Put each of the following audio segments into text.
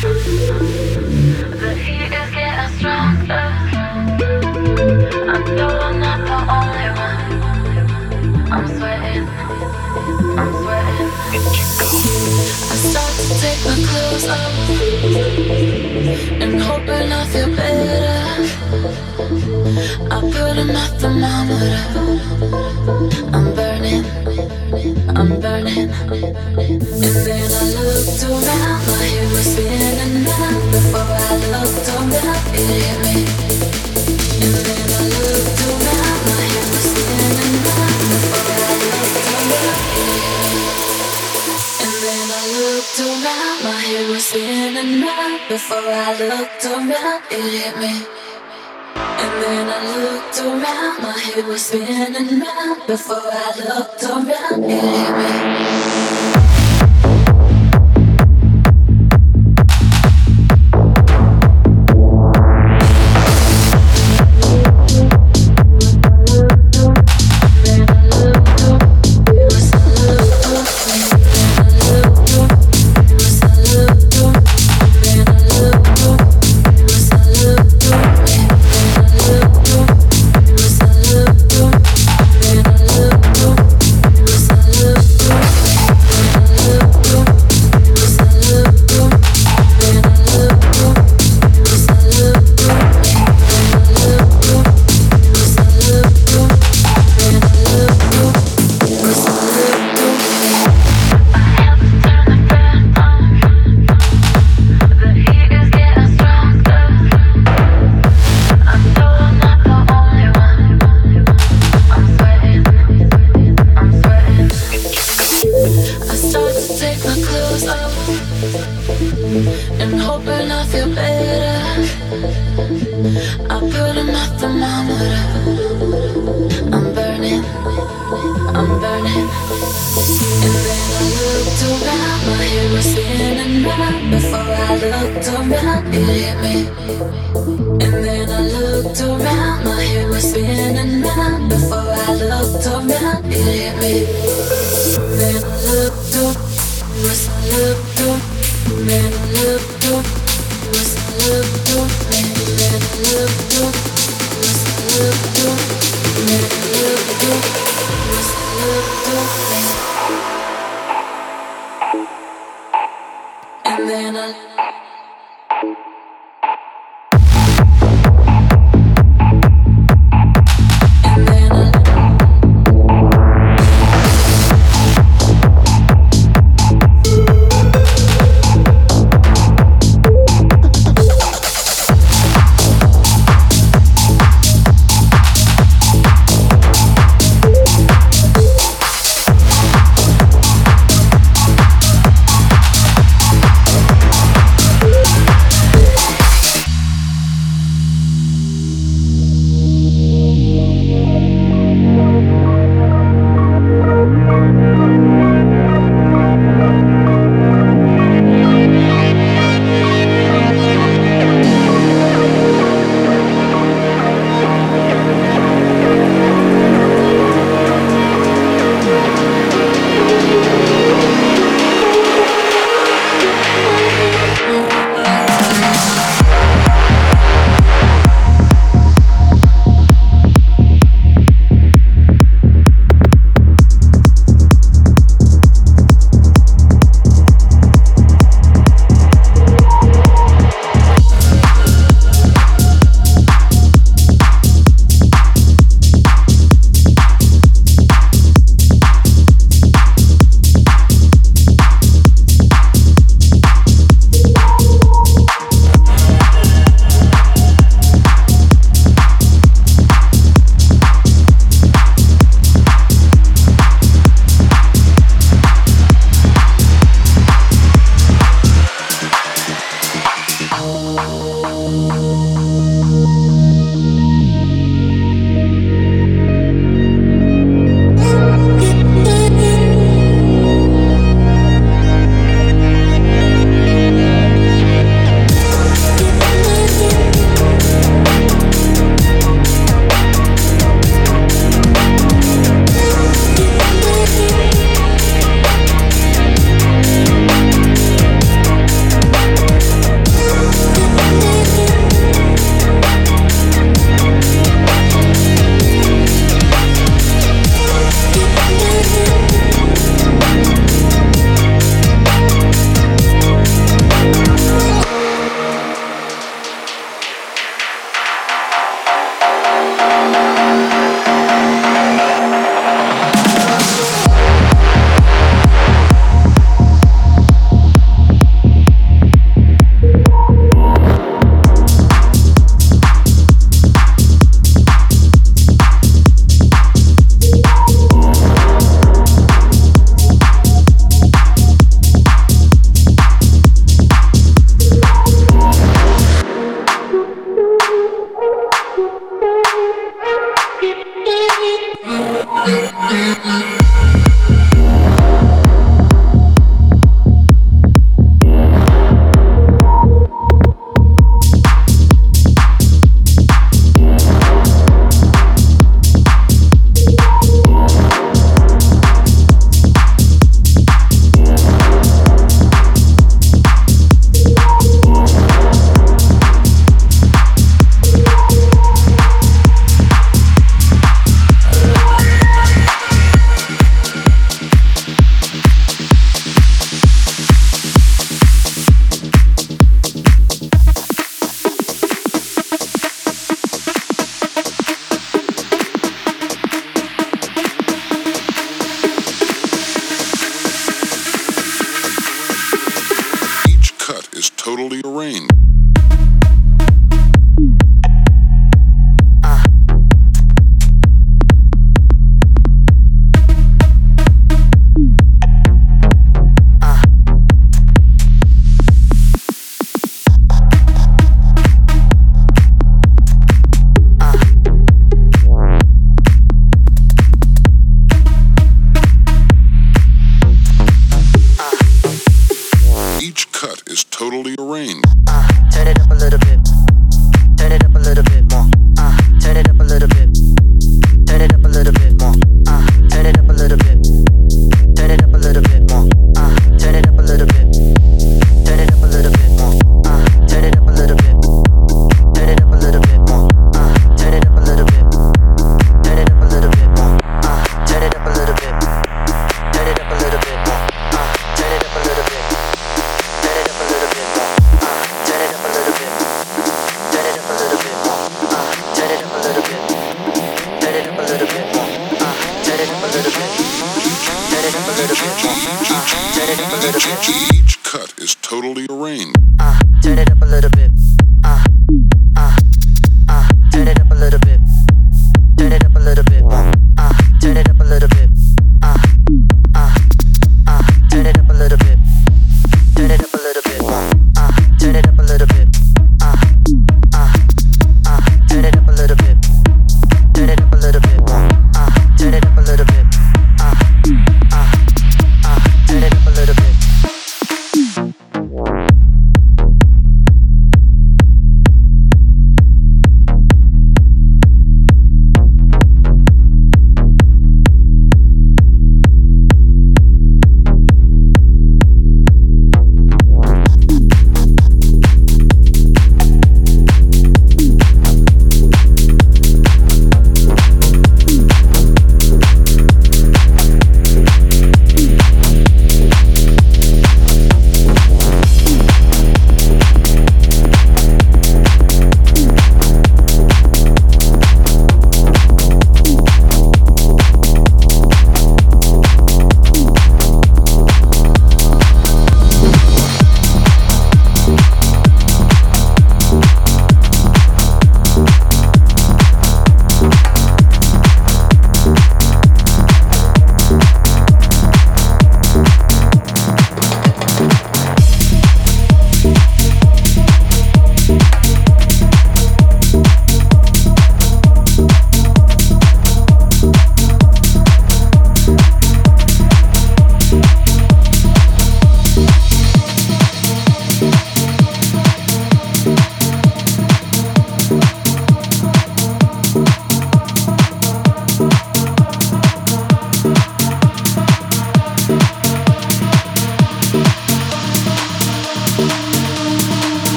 I put on my thermometer. I'm burning. I'm burning. And then I looked around, my head was spinning round. Before I looked around, it hit me. And then I looked around, my head was spinning round. Before I looked around, it hit me. And then I looked around, my head was spinning round. Before I looked around, it hit me. Then I looked around, my head was spinning round. Before I looked around, it hit me. And then I looked around, my head was spinning round. Before I looked around, it hit me. Then I looked up, was I looked up, then I looked up,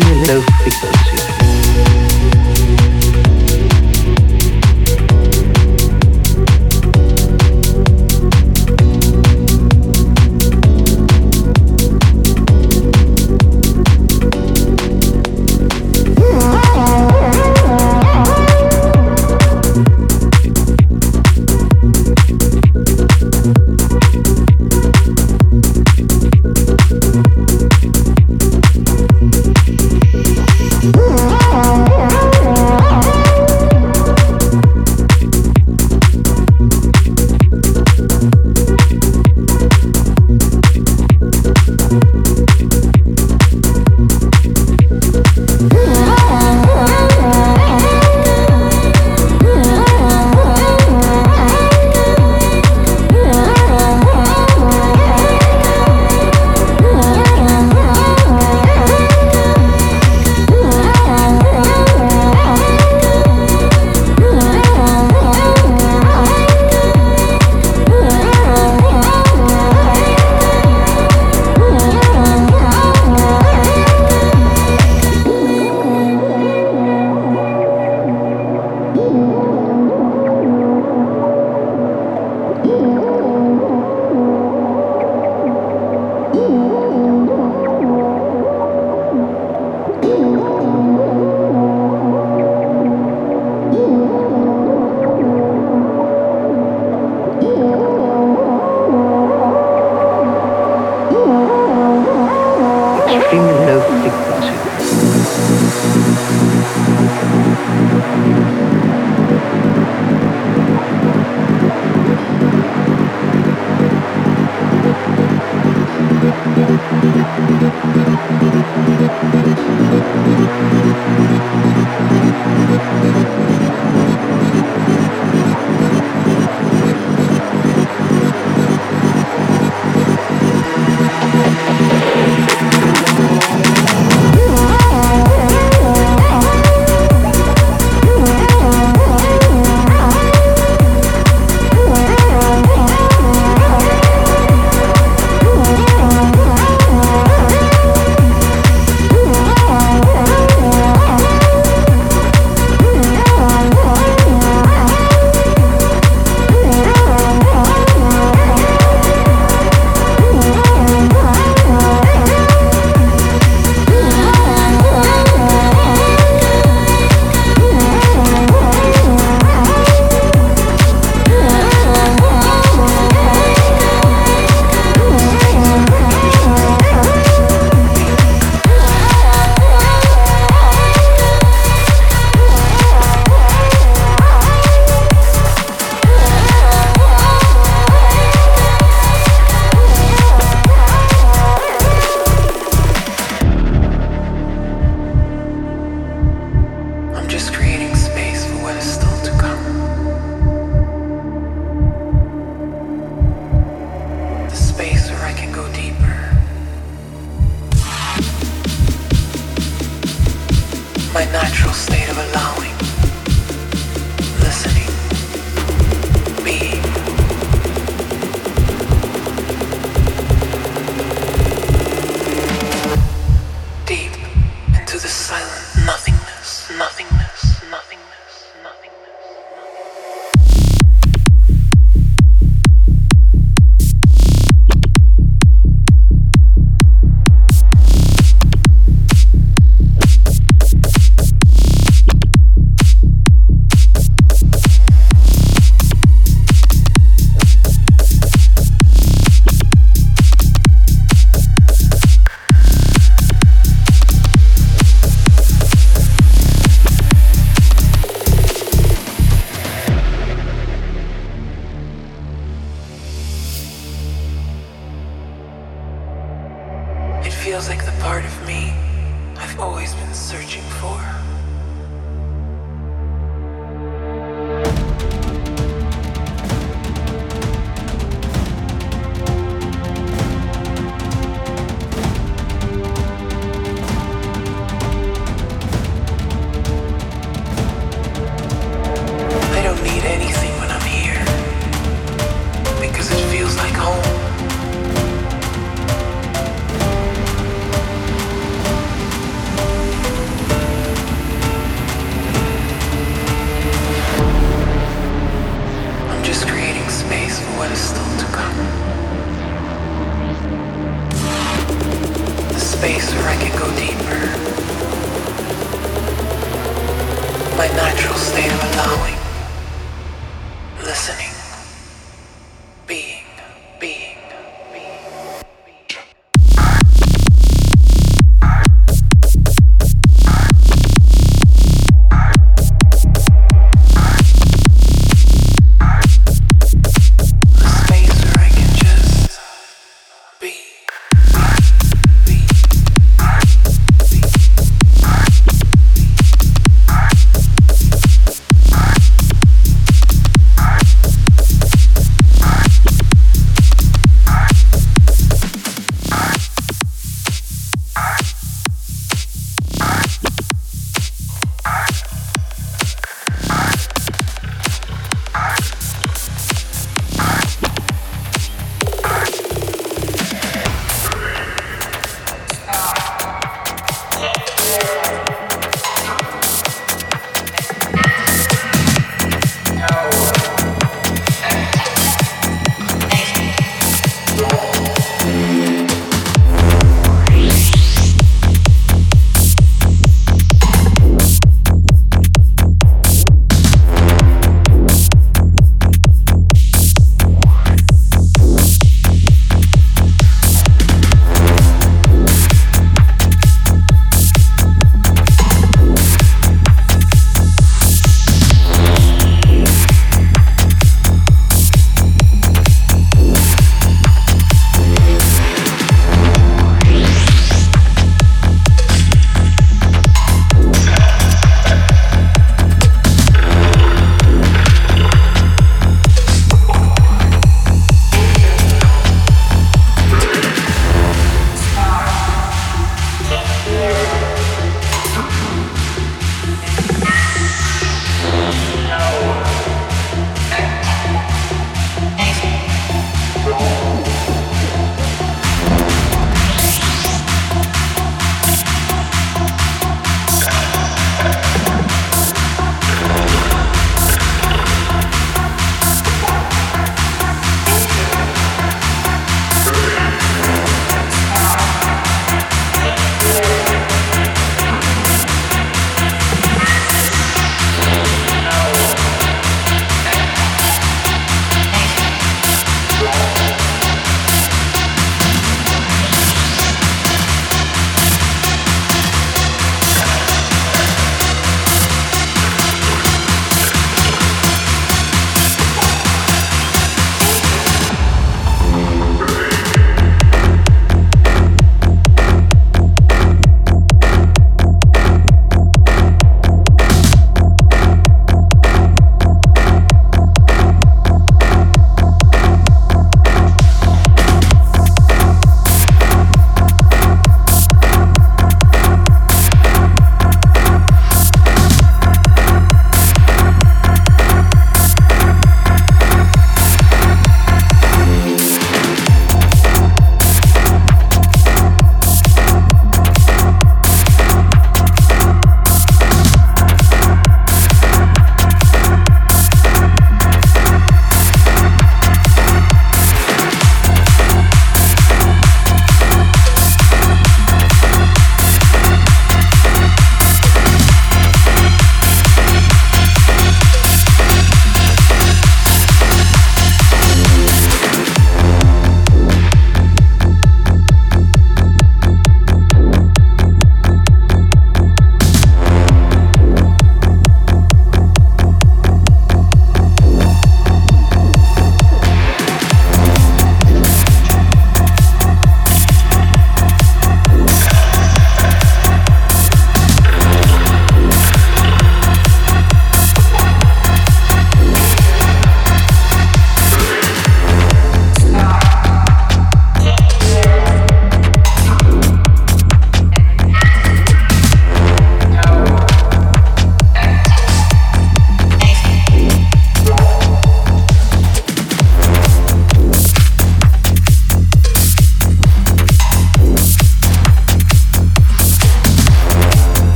feeling low because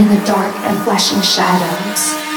in the dark and flashing shadows.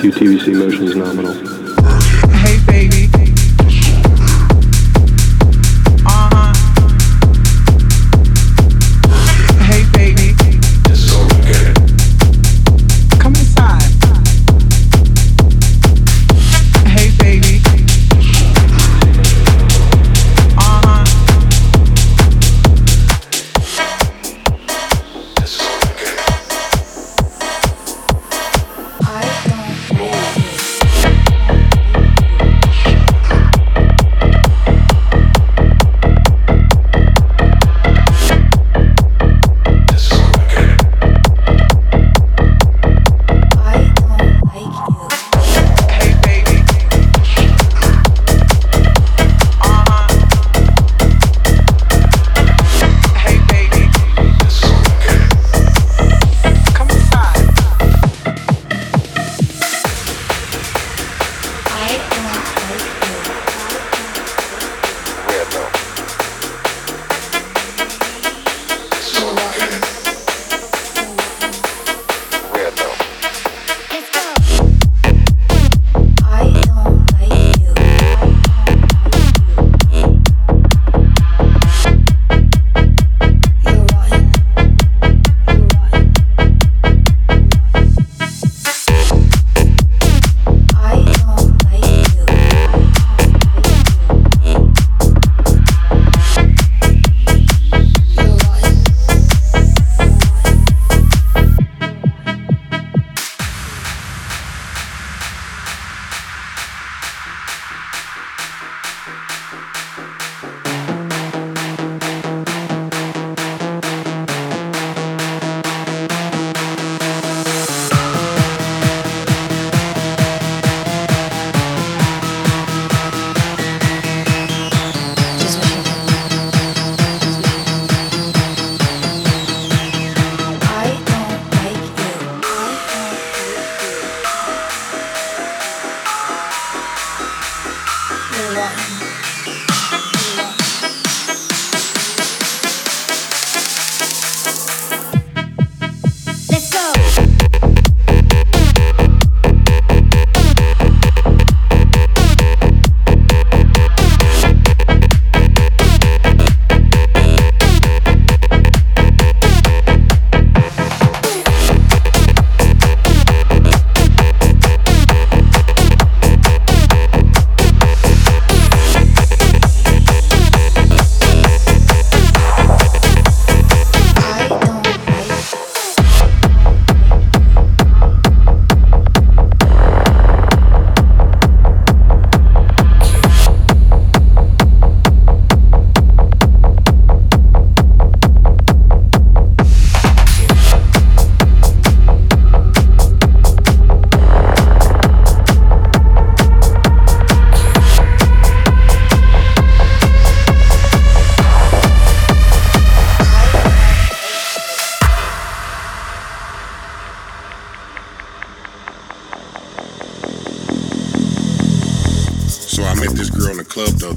Two TVC motions nominal.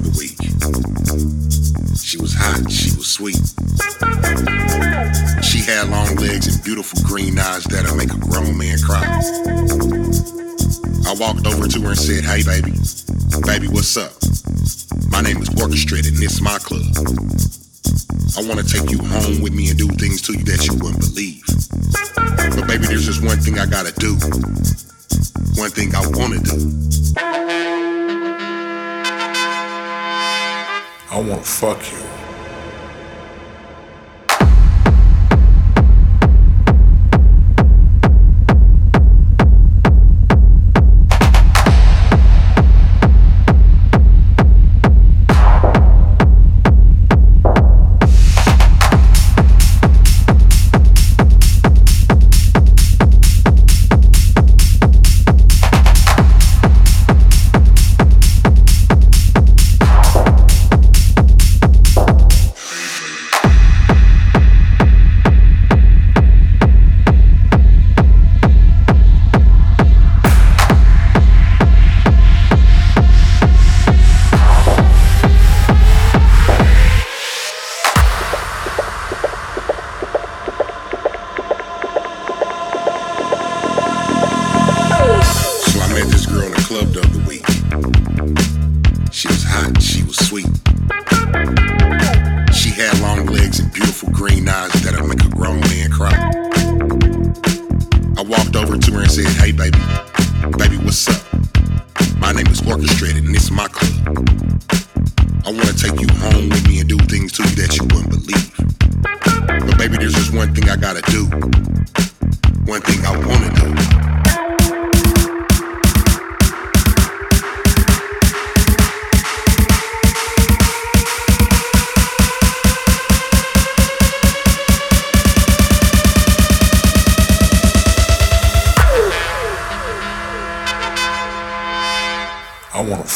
The week. She was hot, she was sweet. She had long legs and beautiful green eyes that'll make a grown man cry. I walked over to her and said, Hey baby, baby, what's up? My name is Orkestrated and it's my club. I want to take you home with me and do things to you that you wouldn't believe. But baby, there's just one thing I gotta do. One thing I wanna do. I want to fuck you.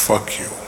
Fuck you.